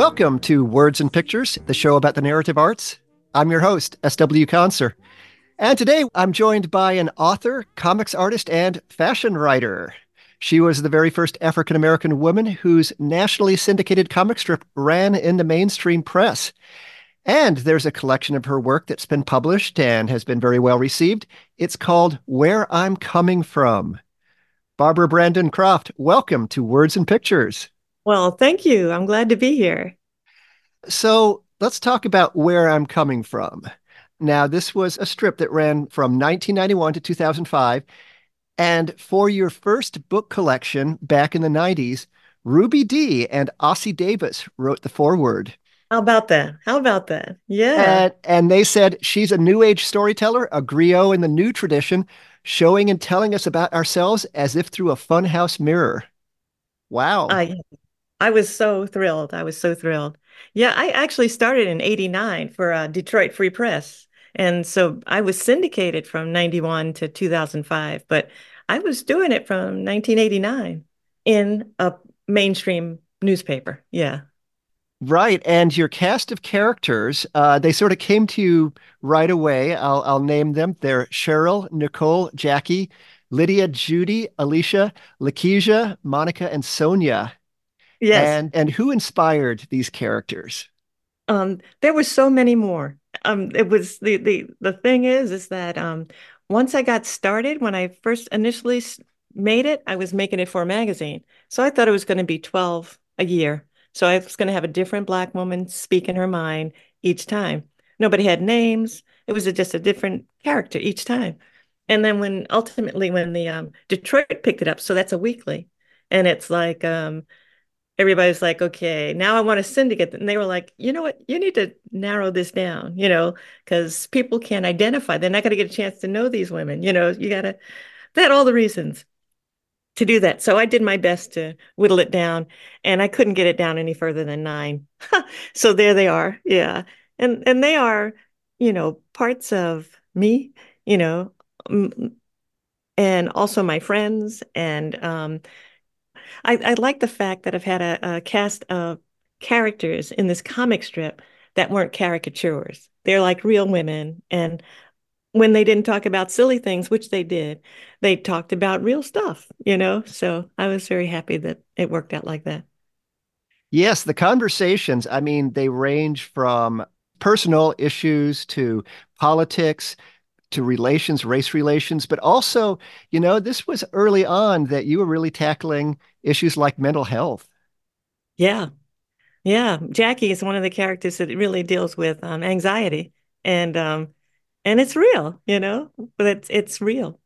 Welcome to Words and Pictures, the show about the narrative arts. I'm your host, S.W. Conser. And today I'm joined by an author, comics artist, and fashion writer. She was the very first African American woman whose nationally syndicated comic strip ran in the mainstream press. And there's a collection of her work that's been published and has been very well received. It's called Where I'm Coming From. Barbara Brandon Croft, welcome to Words and Pictures. Well, thank you. I'm glad to be here. So let's talk about where I'm coming from. Now, this was a strip that ran from 1991 to 2005. And for your first book collection back in the 90s, Ruby Dee and Ossie Davis wrote the foreword. How about that? How about that? Yeah. And, and they said she's a new age storyteller, a griot in the new tradition, showing and telling us about ourselves as if through a funhouse mirror. Wow. I I was so thrilled. I was so thrilled. Yeah, I actually started in 89 for uh, Detroit Free Press. And so I was syndicated from 91 to 2005, but I was doing it from 1989 in a mainstream newspaper. Yeah. Right. And your cast of characters, uh, they sort of came to you right away. I'll, I'll name them. They're Cheryl, Nicole, Jackie, Lydia, Judy, Alicia, Lakeisha, Monica, and Sonia. Yes. And and who inspired these characters? Um, there were so many more. Um, it was the the the thing is is that um, once I got started, when I first initially made it, I was making it for a magazine, so I thought it was going to be twelve a year so I was going to have a different Black woman speak in her mind each time. Nobody had names. It was a, just a different character each time. And then when ultimately when the um, Detroit picked it up, so that's a weekly, and it's like um, everybody's like, okay, now I want a syndicate, and they were like, you know what, you need to narrow this down, you know, because people can't identify. They're not going to get a chance to know these women, you know. You got to. That all the reasons to do that. So I did my best to whittle it down and I couldn't get it down any further than nine. so there they are. Yeah. And and they are, you know, parts of me, you know, and also my friends. And um, I, I like the fact that I've had a, a cast of characters in this comic strip that weren't caricatures. They're like real women. And when they didn't talk about silly things, which they did, they talked about real stuff, you know? So I was very happy that it worked out like that. Yes, the conversations, I mean, they range from personal issues to politics to relations, race relations, but also, you know, this was early on that you were really tackling issues like mental health. Yeah. Yeah. Jackie is one of the characters that really deals with um, anxiety. And um, and it's real, you know, but it's it's real.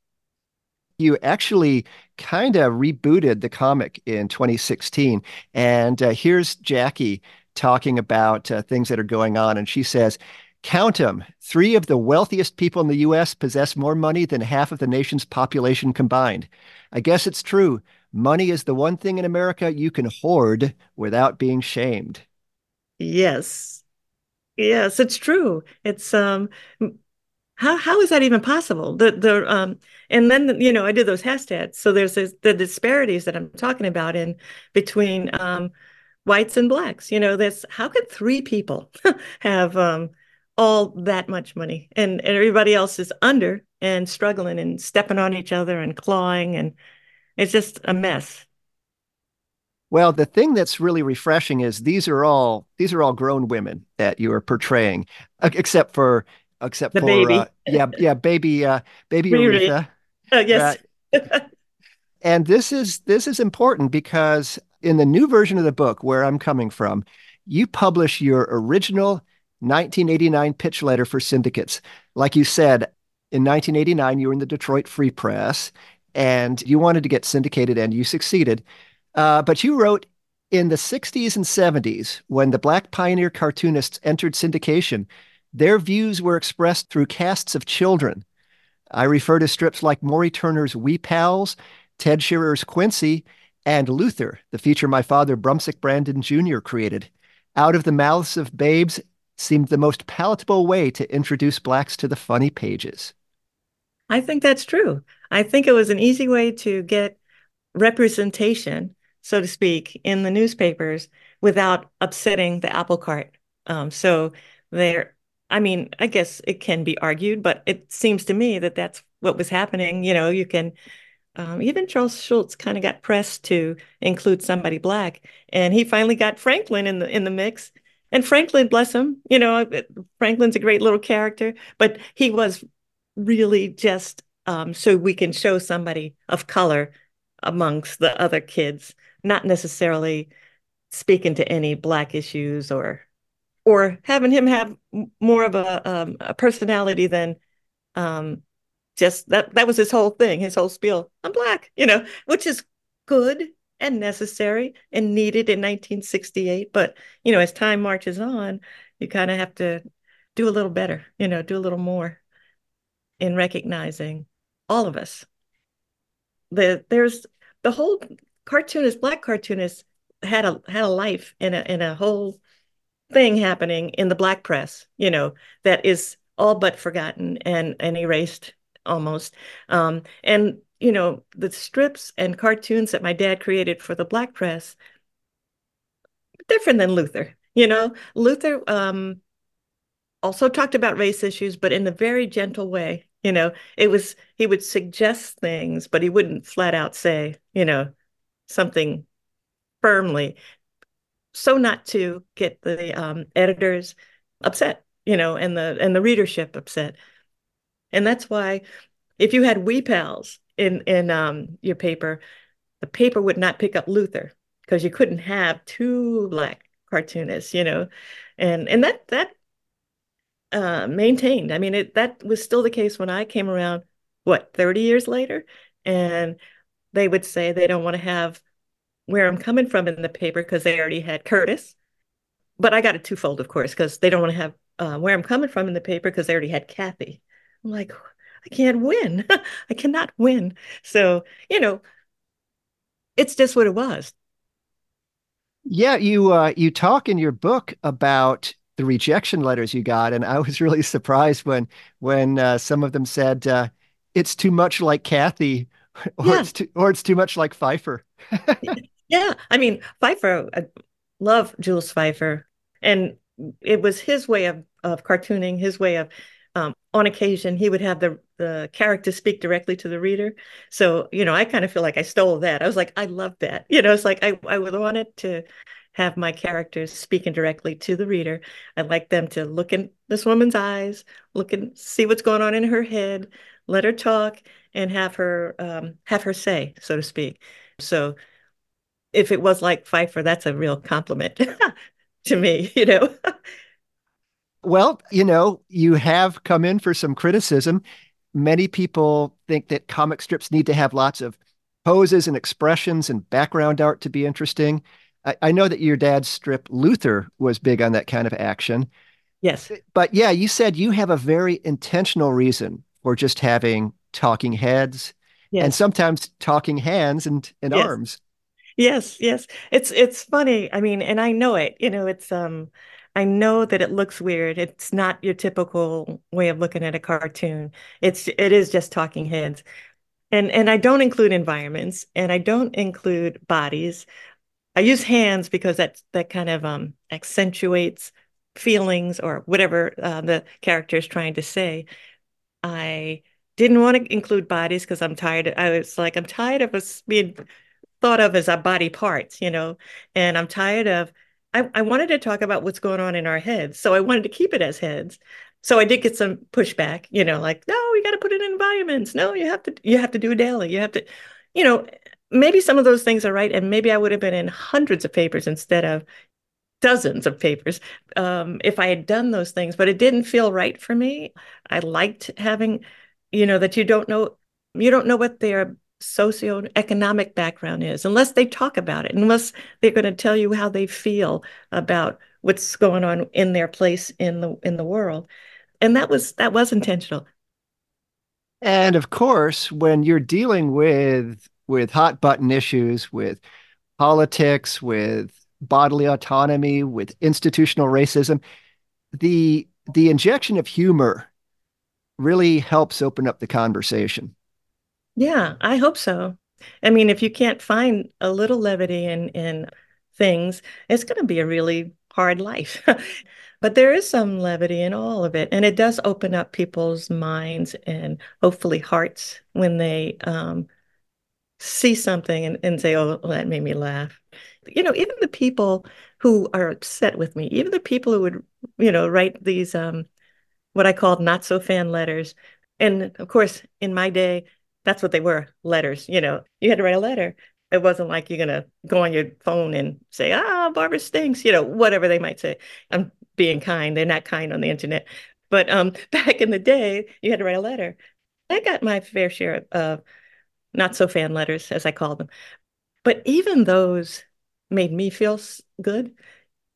You actually kind of rebooted the comic in 2016, and uh, here's Jackie talking about uh, things that are going on, and she says. Count them. Three of the wealthiest people in the US possess more money than half of the nation's population combined. I guess it's true. Money is the one thing in America you can hoard without being shamed. Yes. Yes, it's true. It's um how how is that even possible? The the um and then you know I did those hashtags. So there's this, the disparities that I'm talking about in between um whites and blacks. You know, that's how could three people have um all that much money and, and everybody else is under and struggling and stepping on each other and clawing and it's just a mess. Well, the thing that's really refreshing is these are all these are all grown women that you are portraying, except for except the for baby. Uh, yeah, yeah, baby, uh, baby Aretha. Uh, yes. and this is this is important because in the new version of the book, where I'm coming from, you publish your original 1989 pitch letter for syndicates. Like you said, in 1989, you were in the Detroit Free Press, and you wanted to get syndicated, and you succeeded. Uh, but you wrote in the 60s and 70s, when the Black pioneer cartoonists entered syndication, their views were expressed through casts of children. I refer to strips like Morrie Turner's Wee Pals, Ted Shearer's Quincy, and Luther, the feature my father Brumsic Brandon Jr. created. Out of the mouths of babes seemed the most palatable way to introduce blacks to the funny pages. I think that's true. I think it was an easy way to get representation, so to speak, in the newspapers without upsetting the apple cart. Um, so there, I mean, I guess it can be argued, but it seems to me that that's what was happening. You know, you can um, even Charles Schulz kind of got pressed to include somebody black, and he finally got Franklin in the in the mix. And Franklin, bless him, you know, Franklin's a great little character, but he was really just um, so we can show somebody of color amongst the other kids, not necessarily speaking to any black issues or or having him have more of a, um, a personality than um, just that that was his whole thing, his whole spiel. I'm black, you know, which is good and necessary and needed in 1968. But you know, as time marches on, you kind of have to do a little better, you know, do a little more in recognizing all of us. The there's the whole cartoonist, black cartoonist had a had a life in a in a whole thing happening in the black press, you know, that is all but forgotten and and erased almost. Um, and you know, the strips and cartoons that my dad created for the black press different than Luther. You know, Luther um, also talked about race issues, but in a very gentle way. You know, it was he would suggest things, but he wouldn't flat out say, you know, something firmly, so not to get the um, editors upset, you know, and the and the readership upset. And that's why if you had Wee Pals in in um, your paper, the paper would not pick up Luther because you couldn't have two black cartoonists, you know, and and that that uh, maintained. I mean, it that was still the case when I came around. What 30 years later, and they would say they don't want to have where I'm coming from in the paper because they already had Curtis. But I got it twofold, of course, because they don't want to have uh, where I'm coming from in the paper because they already had Kathy. I'm like, I can't win. I cannot win. So, you know, it's just what it was. Yeah, you uh, you talk in your book about the rejection letters you got, and I was really surprised when when uh, some of them said uh, it's too much like Kathy, or yeah. it's too, or it's too much like Feiffer. yeah, I mean Feiffer, I love Jules Feiffer, and it was his way of of cartooning, his way of on occasion he would have the the character speak directly to the reader. So you know i kind of feel like i stole that. I was like i love that. You know it's like i, I would want it to have my characters speaking directly to the reader. I'd like them to look in this woman's eyes look and see what's going on in her head let her talk and have her um, have her say so to speak. So if it was like Feiffer that's a real compliment to me you know well, you know, you have come in for some criticism. Many people think that comic strips need to have lots of poses and expressions and background art to be interesting. I, I know that your dad's strip, Luther, was big on that kind of action. Yes. But yeah, you said you have a very intentional reason for just having talking heads yes. and sometimes talking hands and, and yes. arms. Yes, yes. It's it's funny. I mean, and I know it. You know, it's um I know that it looks weird. It's not your typical way of looking at a cartoon. It's it is just talking heads. And and I don't include environments and I don't include bodies. I use hands because that that kind of um, accentuates feelings or whatever uh, the character is trying to say. I didn't want to include bodies because I'm tired. I was like, I'm tired of us being thought of as our body parts, you know, and I'm tired of I, I wanted to talk about what's going on in our heads. So I wanted to keep it as heads. So I did get some pushback, you know, like, no, you got to put it in environments. No, you have to, you have to do it daily. You have to, you know, maybe some of those things are right. And maybe I would have been in hundreds of papers instead of dozens of papers um, if I had done those things, but it didn't feel right for me. I liked having, you know, that you don't know, you don't know what their socioeconomic background is, unless they talk about it, unless they're going to tell you how they feel about what's going on in their place in the in the world. And that was that was intentional. And of course, when you're dealing with with hot button issues, with politics, with bodily autonomy, with institutional racism, the the injection of humor really helps open up the conversation. Yeah, I hope so. I mean, if you can't find a little levity in in things, it's going to be a really hard life. but there is some levity in all of it. And it does open up people's minds and hopefully hearts when they um, see something and, and say, oh, that made me laugh. You know, even the people who are upset with me, even the people who would, you know, write these um, what I called not so fan letters. And of course, in my day, that's what they were letters. You know, you had to write a letter. It wasn't like you're going to go on your phone and say, ah, Barbara stinks, you know, whatever they might say. I'm being kind. They're not kind on the internet. But um, back in the day, you had to write a letter. I got my fair share of not so fan letters, as I call them. But even those made me feel good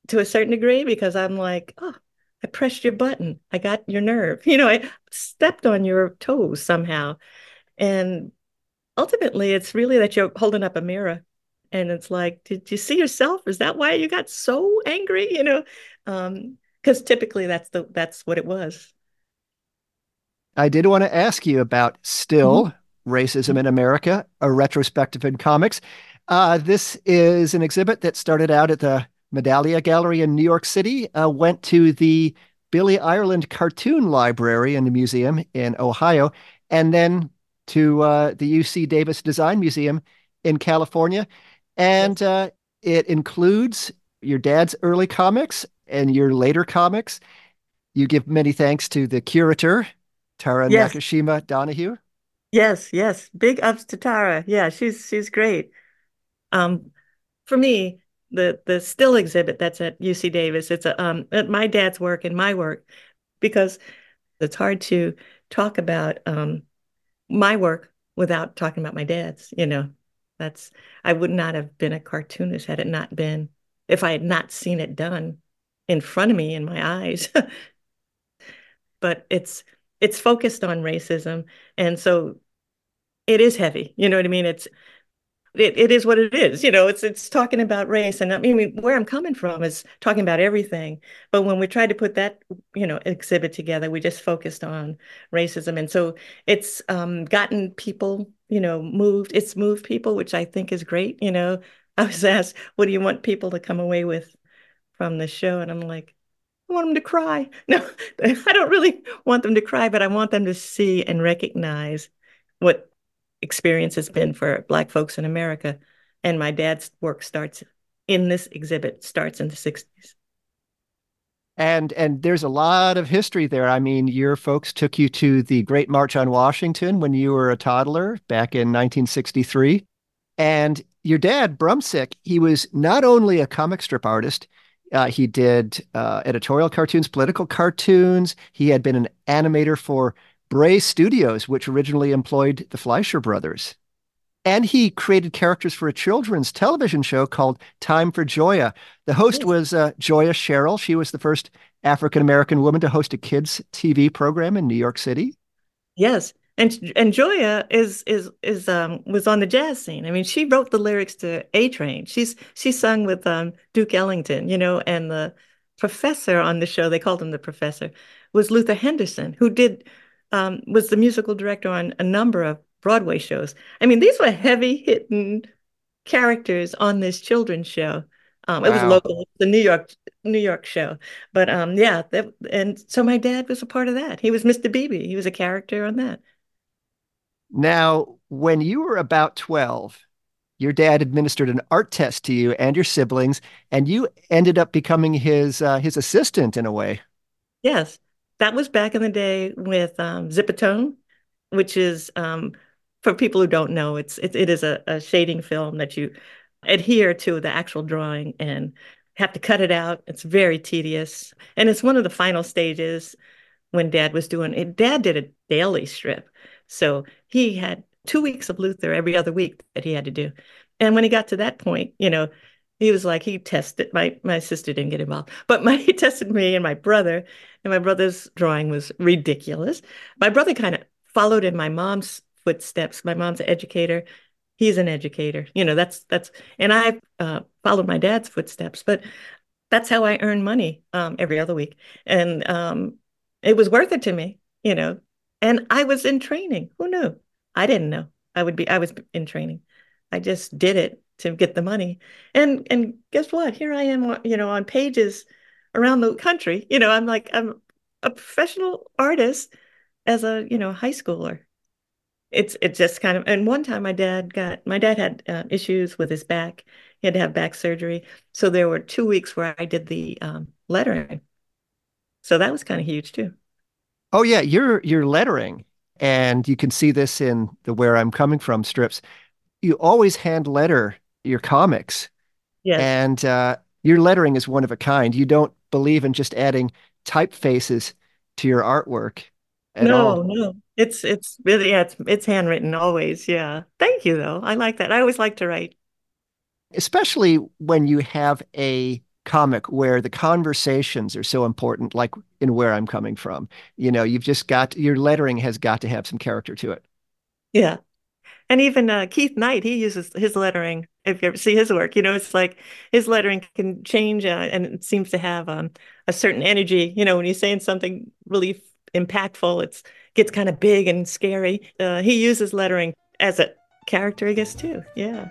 to a certain degree because I'm like, oh, I pressed your button. I got your nerve. You know, I stepped on your toes somehow. And ultimately, it's really that you're holding up a mirror and it's like, did you see yourself? Is that why you got so angry? You know, because um, typically that's the that's what it was. I did want to ask you about still mm-hmm. racism in America, a retrospective in comics. Uh, this is an exhibit that started out at the Medialia Gallery in New York City, uh, went to the Billy Ireland Cartoon Library in the museum in Ohio, and then to uh, the UC Davis Design Museum in California. And uh, it includes your dad's early comics and your later comics. You give many thanks to the curator, Tara yes. Nakashima Donahue. Yes, yes. Big ups to Tara. Yeah, she's she's great. Um, for me, the the still exhibit that's at UC Davis. It's a um my dad's work and my work because it's hard to talk about um my work without talking about my dad's, you know. That's I would not have been a cartoonist had it not been if I had not seen it done in front of me in my eyes. but it's it's focused on racism and so it is heavy. You know what I mean? It's it, it is what it is. You know, it's it's talking about race, and I mean, where I'm coming from is talking about everything. But when we tried to put that, you know, exhibit together, we just focused on racism, and so it's um, gotten people, you know, moved. It's moved people, which I think is great. You know, I was asked, "What do you want people to come away with from the show?" And I'm like, I want them to cry. No, I don't really want them to cry, but I want them to see and recognize what experience has been for Black folks in America. And my dad's work starts in this exhibit, starts in the 60s. And and there's a lot of history there. I mean, your folks took you to the Great March on Washington when you were a toddler back in 1963. And your dad, Brumsic, he was not only a comic strip artist, uh, he did uh, editorial cartoons, political cartoons. He had been an animator for Bray Studios, which originally employed the Fleischer brothers. And he created characters for a children's television show called Time for Joya. The host was uh, Joya Sherrill. She was the first African American woman to host a kids' TV program in New York City. Yes, and and Joya is is is um was on the jazz scene. I mean, she wrote the lyrics to A Train. She's she sung with um Duke Ellington, you know, and the professor on the show, they called him the professor, was Luther Henderson, who did um, was the musical director on a number of Broadway shows. I mean, these were heavy hitting characters on this children's show. Um, wow. It was local, the New York New York show, but um, yeah, that, and so my dad was a part of that. He was Mr. Beebe. He was a character on that. Now, when you were about twelve, your dad administered an art test to you and your siblings, and you ended up becoming his uh, his assistant in a way. Yes, that was back in the day with um, Zip-A-Tone, which is um, for people who don't know, it's it, it is a, a, shading film that you adhere to the actual drawing and have to cut it out. It's very tedious, and it's one of the final stages when Dad was doing it. Dad did a daily strip, so he had two weeks of Luther every other week that he had to do. And when he got to that point, you know, he was like he tested my my sister didn't get involved but my he tested me and my brother and my brother's drawing was ridiculous. My brother kind of followed in my mom's footsteps. My mom's an educator. He's an educator. You know that's that's and i uh, followed my dad's footsteps but that's how i earn money um, every other week. And um, it was worth it to me you know and i was in training. Who knew? I didn't know. I would be i was in training i just did it to get the money. And and guess what? Here I am, you know, on pages around the country. You know, I'm like I'm a professional artist as a, you know, high schooler. It's it's just kind of and one time my dad got my dad had uh, issues with his back. He had to have back surgery. So there were two weeks where I did the um, lettering. So that was kind of huge too. Oh yeah, you're you're lettering, and you can see this in the Where I'm Coming From strips. You always hand letter your comics, Yes. and uh, your lettering is one of a kind. You don't believe in just adding typefaces to your artwork at No, all. no. It's it's really yeah, it's it's handwritten always. Yeah. Thank you though. I like that. I always like to write. especially when you have a comic where the conversations are so important, like in where I'm coming from. You know, you've just got your lettering has got to have some character to it. Yeah. And even uh, Keith Knight, he uses his lettering. If you ever see his work, you know, it's like his lettering can change uh, and it seems to have um, a certain energy. You know, when he's saying something really impactful, it's gets kind of big and scary. Uh, he uses lettering as a character, I guess, too. Yeah.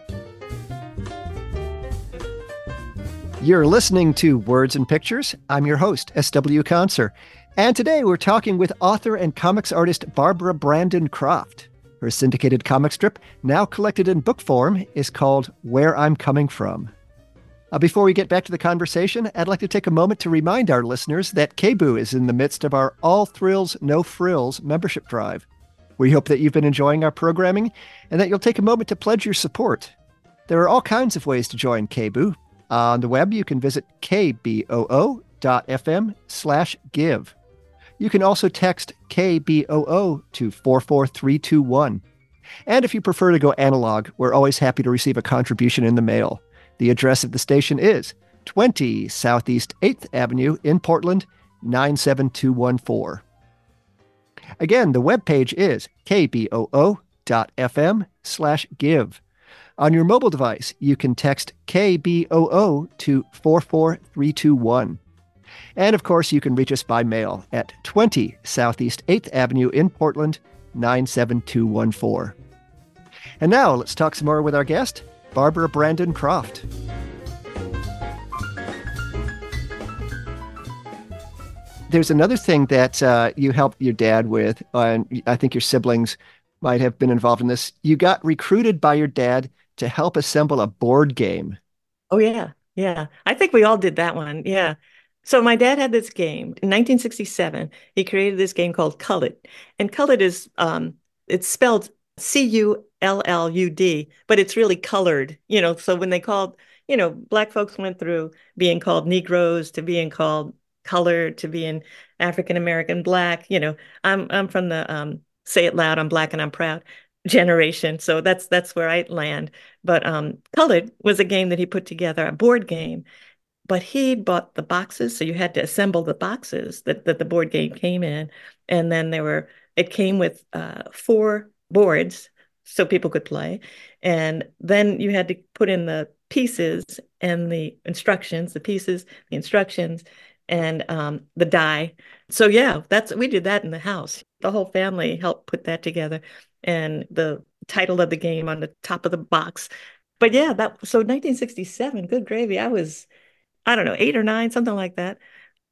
You're listening to Words and Pictures. I'm your host, S.W. Conser. And today we're talking with author and comics artist Barbara Brandon Croft. Her syndicated comic strip, now collected in book form, is called Where I'm Coming From. Uh, before we get back to the conversation, I'd like to take a moment to remind our listeners that KBOO is in the midst of our All Thrills, No Frills membership drive. We hope that you've been enjoying our programming and that you'll take a moment to pledge your support. There are all kinds of ways to join KBOO. On the web, you can visit kboo.fm slash give. You can also text KBOO to 44321. And if you prefer to go analog, we're always happy to receive a contribution in the mail. The address of the station is 20 Southeast 8th Avenue in Portland, 97214. Again, the webpage is kboo.fm slash give. On your mobile device, you can text KBOO to 44321. And of course, you can reach us by mail at 20 Southeast 8th Avenue in Portland, 97214. And now let's talk some more with our guest, Barbara Brandon Croft. There's another thing that uh, you helped your dad with, and I think your siblings might have been involved in this. You got recruited by your dad to help assemble a board game. Oh, yeah. Yeah. I think we all did that one. Yeah. So my dad had this game in 1967. He created this game called Cullud. And Cullud is um it's spelled C-U-L-L-U-D, but it's really colored, you know. So when they called, you know, black folks went through being called Negroes to being called colored to being African American black, you know. I'm I'm from the um say it loud, I'm black and I'm proud generation. So that's that's where I land. But um Cullud was a game that he put together, a board game but he bought the boxes, so you had to assemble the boxes that, that the board game came in. And then there were, it came with uh, four boards so people could play. And then you had to put in the pieces and the instructions, the pieces, the instructions, and um, the die. So yeah, that's we did that in the house. The whole family helped put that together, and the title of the game on the top of the box. But yeah, that so 1967, good gravy. I was I don't know, eight or nine, something like that.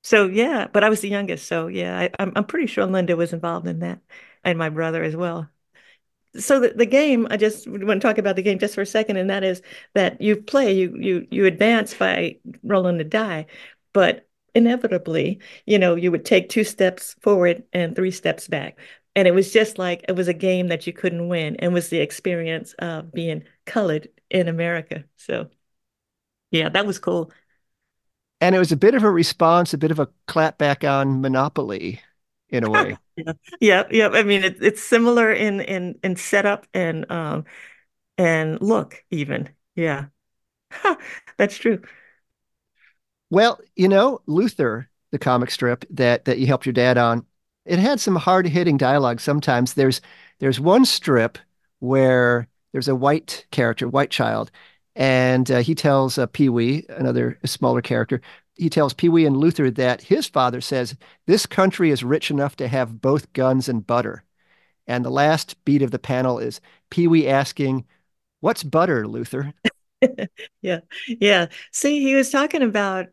So yeah, but I was the youngest. So yeah, I, I'm I'm pretty sure Linda was involved in that, and my brother as well. So the, the game, I just want to talk about the game just for a second, and that is that you play, you you you advance by rolling the die, but inevitably, you know, you would take two steps forward and three steps back. And it was just like it was a game that you couldn't win, and was the experience of being colored in America. So yeah, that was cool. And it was a bit of a response, a bit of a clapback on Monopoly in a way. Yeah, yeah, yeah. I mean, it, it's similar in in in setup and um and look even. Yeah, that's true. Well, you know, Luther, the comic strip that that you helped your dad on, it had some hard-hitting dialogue sometimes. There's there's one strip where there's a white character, white child, and uh, he tells uh, Pee-wee, another smaller character, he tells Pee-wee and Luther that his father says this country is rich enough to have both guns and butter. And the last beat of the panel is Pee-wee asking, "What's butter, Luther?" Yeah. Yeah. See, he was talking about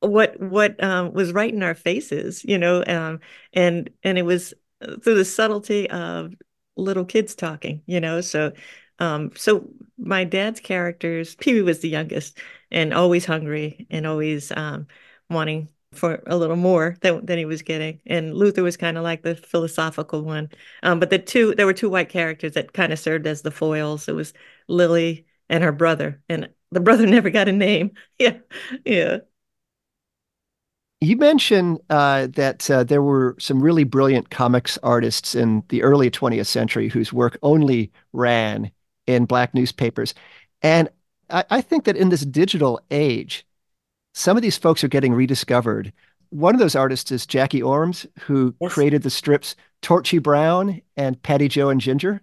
what what um, was right in our faces, you know, um, and and it was through the subtlety of little kids talking, you know. So, um, so my dad's characters, Pee Wee was the youngest, and always hungry and always um, wanting for a little more than, than he was getting. And Luther was kind of like the philosophical one. Um, but the two, there were two white characters that kind of served as the foils. It was Lily and her brother, and the brother never got a name. Yeah, yeah. You mentioned uh, that uh, there were some really brilliant comics artists in the early 20th century whose work only ran in black newspapers. And I, I think that in this digital age, some of these folks are getting rediscovered. One of those artists is Jackie Ormes, who Yes. created the strips Torchy Brown and Patty-Jo and Ginger.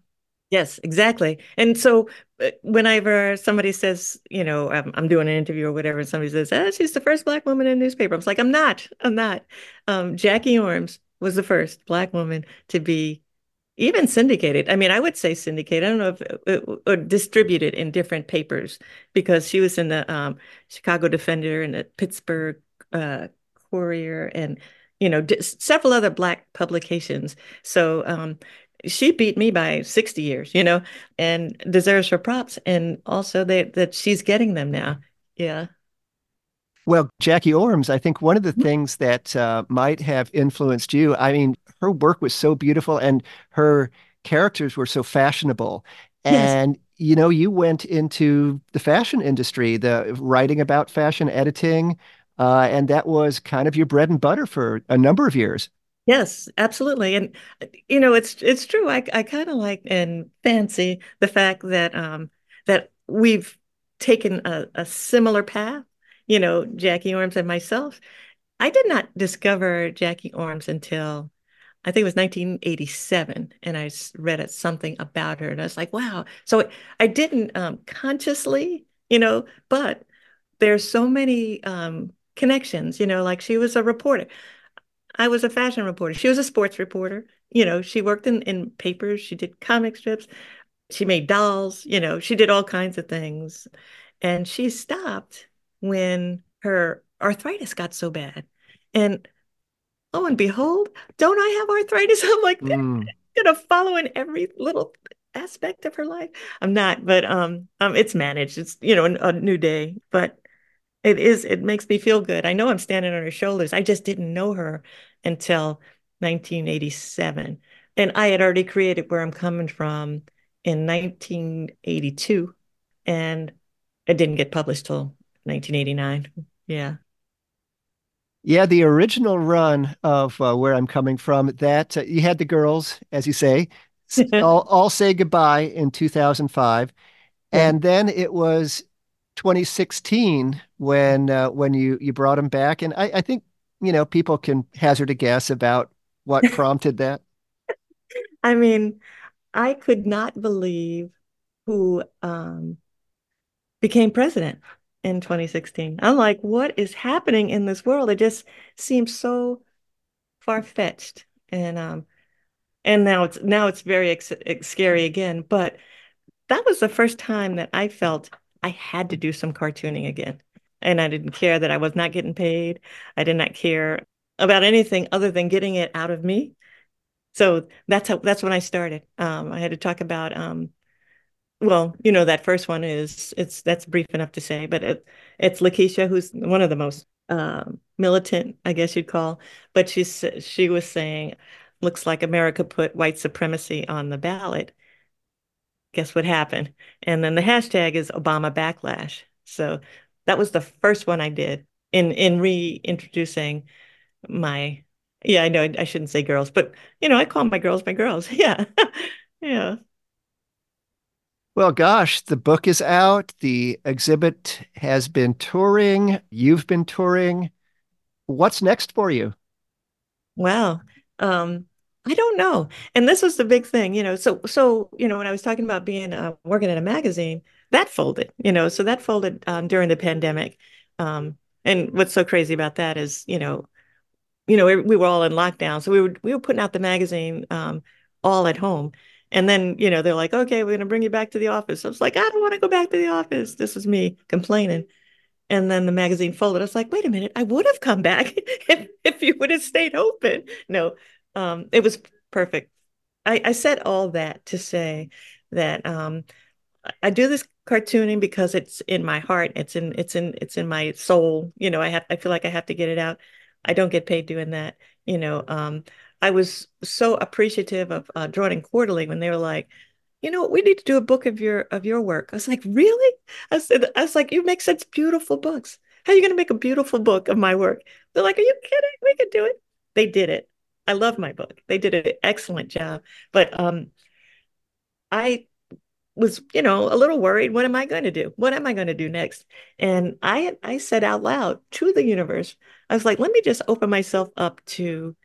Yes, exactly. And so uh, whenever somebody says, you know, I'm, I'm doing an interview or whatever, and somebody says, oh, she's the first black woman in a newspaper. I'm like, I'm not. I'm not. Um, Jackie Ormes was the first black woman to be even syndicated. I mean, I would say syndicated. I don't know if it, or distributed in different papers because she was in the um, Chicago Defender and the Pittsburgh uh, Courier and you know several other black publications. So um, she beat me by 60 years, you know, and deserves her props. And also that she's getting them now. Yeah. Well, Jackie Ormes, I think one of the things that uh, might have influenced you, I mean, her work was so beautiful and her characters were so fashionable. Yes. And, you know, you went into the fashion industry, the writing about fashion editing, uh, and that was kind of your bread and butter for a number of years. Yes, absolutely. And you know, it's it's true. I I kind of like and fancy the fact that um that we've taken a, a similar path, you know, Jackie Ormes and myself. I did not discover Jackie Ormes until I think it was 1987, and I read something about her, and I was like, wow. So I didn't um, consciously, you know, but there's so many um, connections, you know, like she was a reporter. I was a fashion reporter. She was a sports reporter. You know, she worked in, in papers. She did comic strips. She made dolls. You know, she did all kinds of things. And she stopped when her arthritis got so bad. And lo and behold, don't I have arthritis? I'm like, Mm. gonna follow in every little aspect of her life. I'm not, but um, um, it's managed. It's you know a, a new day, but it is, it makes me feel good. I know I'm standing on her shoulders. I just didn't know her until 1987. And I had already created Where I'm Coming From in 1982, and it didn't get published till 1989. Yeah. Yeah, the original run of uh, where I'm coming from, that uh, you had the girls, as you say, all, all say goodbye in 2005. Yeah. And then it was 2016 when uh, when you you brought him back, and I, I think you know people can hazard a guess about what prompted that. I mean, I could not believe who um, became president in 2016. I'm like, what is happening in this world? It just seems so far-fetched. And um, and now it's now it's very ex ex- scary again. But that was the first time that I felt I had to do some cartooning again. And I didn't care that I was not getting paid. I did not care about anything other than getting it out of me. So that's how that's when I started. Um, I had to talk about um, well, you know, that first one is it's that's brief enough to say, but it, it's Lakeisha who's one of the most um, militant, I guess you'd call. But she's she was saying, looks like America put white supremacy on the ballot. Guess what happened? And then the hashtag is Obama backlash. So that was the first one I did in in reintroducing my. Yeah, I know I shouldn't say girls, but you know, I call my girls my girls. Yeah, yeah. Well, gosh, the book is out. The exhibit has been touring. You've been touring. What's next for you? Wow. Um, I don't know. And this was the big thing, you know. So, so, you know, when I was talking about being uh, working at a magazine, that folded, you know, so that folded um, during the pandemic. Um, and what's so crazy about that is, you know, you know, we, we were all in lockdown, so we were we were putting out the magazine um, all at home. And then, you know, they're like, okay, we're going to bring you back to the office. I was like, I don't want to go back to the office. This is me complaining. And then the magazine folded. I was like, wait a minute, I would have come back if, if you would have stayed open. No, um, it was perfect. I, I said all that to say that um, I do this cartooning because it's in my heart. It's in it's in it's in my soul. You know, I have I feel like I have to get it out. I don't get paid doing that. You know, um, I was so appreciative of uh, Drawn & Quarterly when they were like, you know, we need to do a book of your of your work. I was like, really? I said, I was like, you make such beautiful books. How are you going to make a beautiful book of my work? They're like, are you kidding? We could do it. They did it. I love my book. They did an excellent job. But um, I was, you know, a little worried. What am I going to do? What am I going to do next? And I I said out loud to the universe, I was like, let me just open myself up to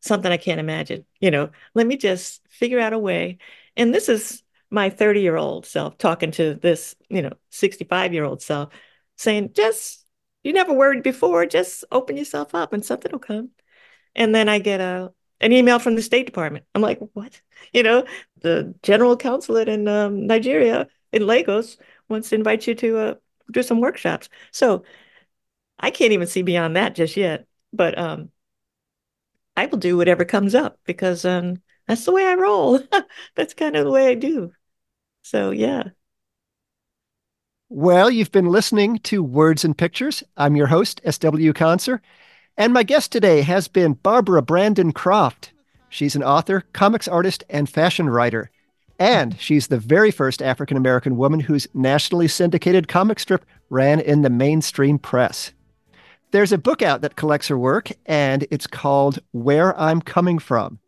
something I can't imagine. You know, let me just figure out a way. And this is my 30 year old self talking to this, you know, 65 year old self saying, just, you never worried before, just open yourself up and something will come. And then I get a, an email from the State Department. I'm like, what? You know, the general consulate in um, Nigeria, in Lagos, wants to invite you to uh, do some workshops. So I can't even see beyond that just yet. But um, I will do whatever comes up because um, that's the way I roll. that's kind of the way I do. So, yeah. Well, you've been listening to Words and Pictures. I'm your host, S.W. Conser, and my guest today has been Barbara Brandon Croft. She's an author, comics artist, and fashion writer. And she's the very first African American woman whose nationally syndicated comic strip ran in the mainstream press. There's a book out that collects her work, and it's called Where I'm Coming From.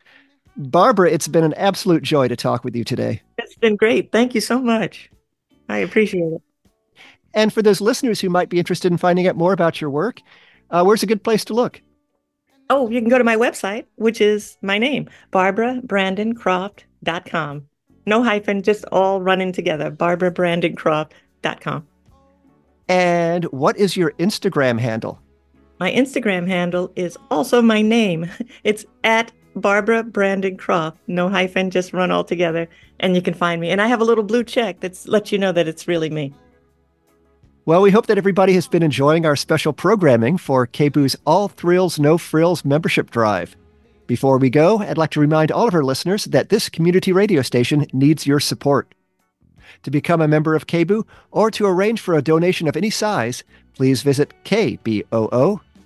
Barbara, it's been an absolute joy to talk with you today. It's been great. Thank you so much. I appreciate it. And for those listeners who might be interested in finding out more about your work, uh, where's a good place to look? Oh, you can go to my website, which is my name, barbarabrandоncroft.com. No hyphen, just all running together, barbarabrandоncroft.com. And what is your Instagram handle? My Instagram handle is also my name. It's at Barbara Brandon Croft, no hyphen, just run all together, and you can find me. And I have a little blue check that lets you know that it's really me. Well, we hope that everybody has been enjoying our special programming for KBOO's All Thrills, No Frills membership drive. Before we go, I'd like to remind all of our listeners that this community radio station needs your support. To become a member of KBOO or to arrange for a donation of any size, please visit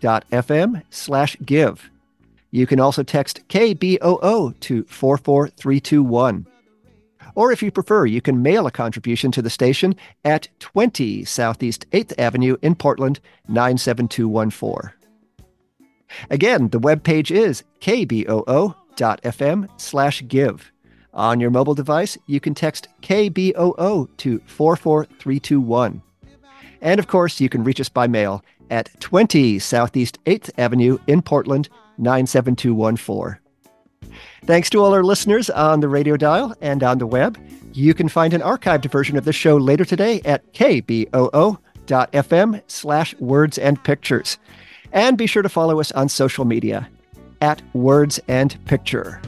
kboo.fm slash give. You can also text KBOO to 44321. Or if you prefer, you can mail a contribution to the station at 20 Southeast 8th Avenue in Portland, 97214. Again, the webpage is kboo.fm slash give. On your mobile device, you can text KBOO to 44321. And of course, you can reach us by mail at 20 Southeast 8th Avenue in Portland, 97214. Thanks to all our listeners on the radio dial and on the web. You can find an archived version of the show later today at kboo.fm slash words and pictures. And be sure to follow us on social media at Words and Picture.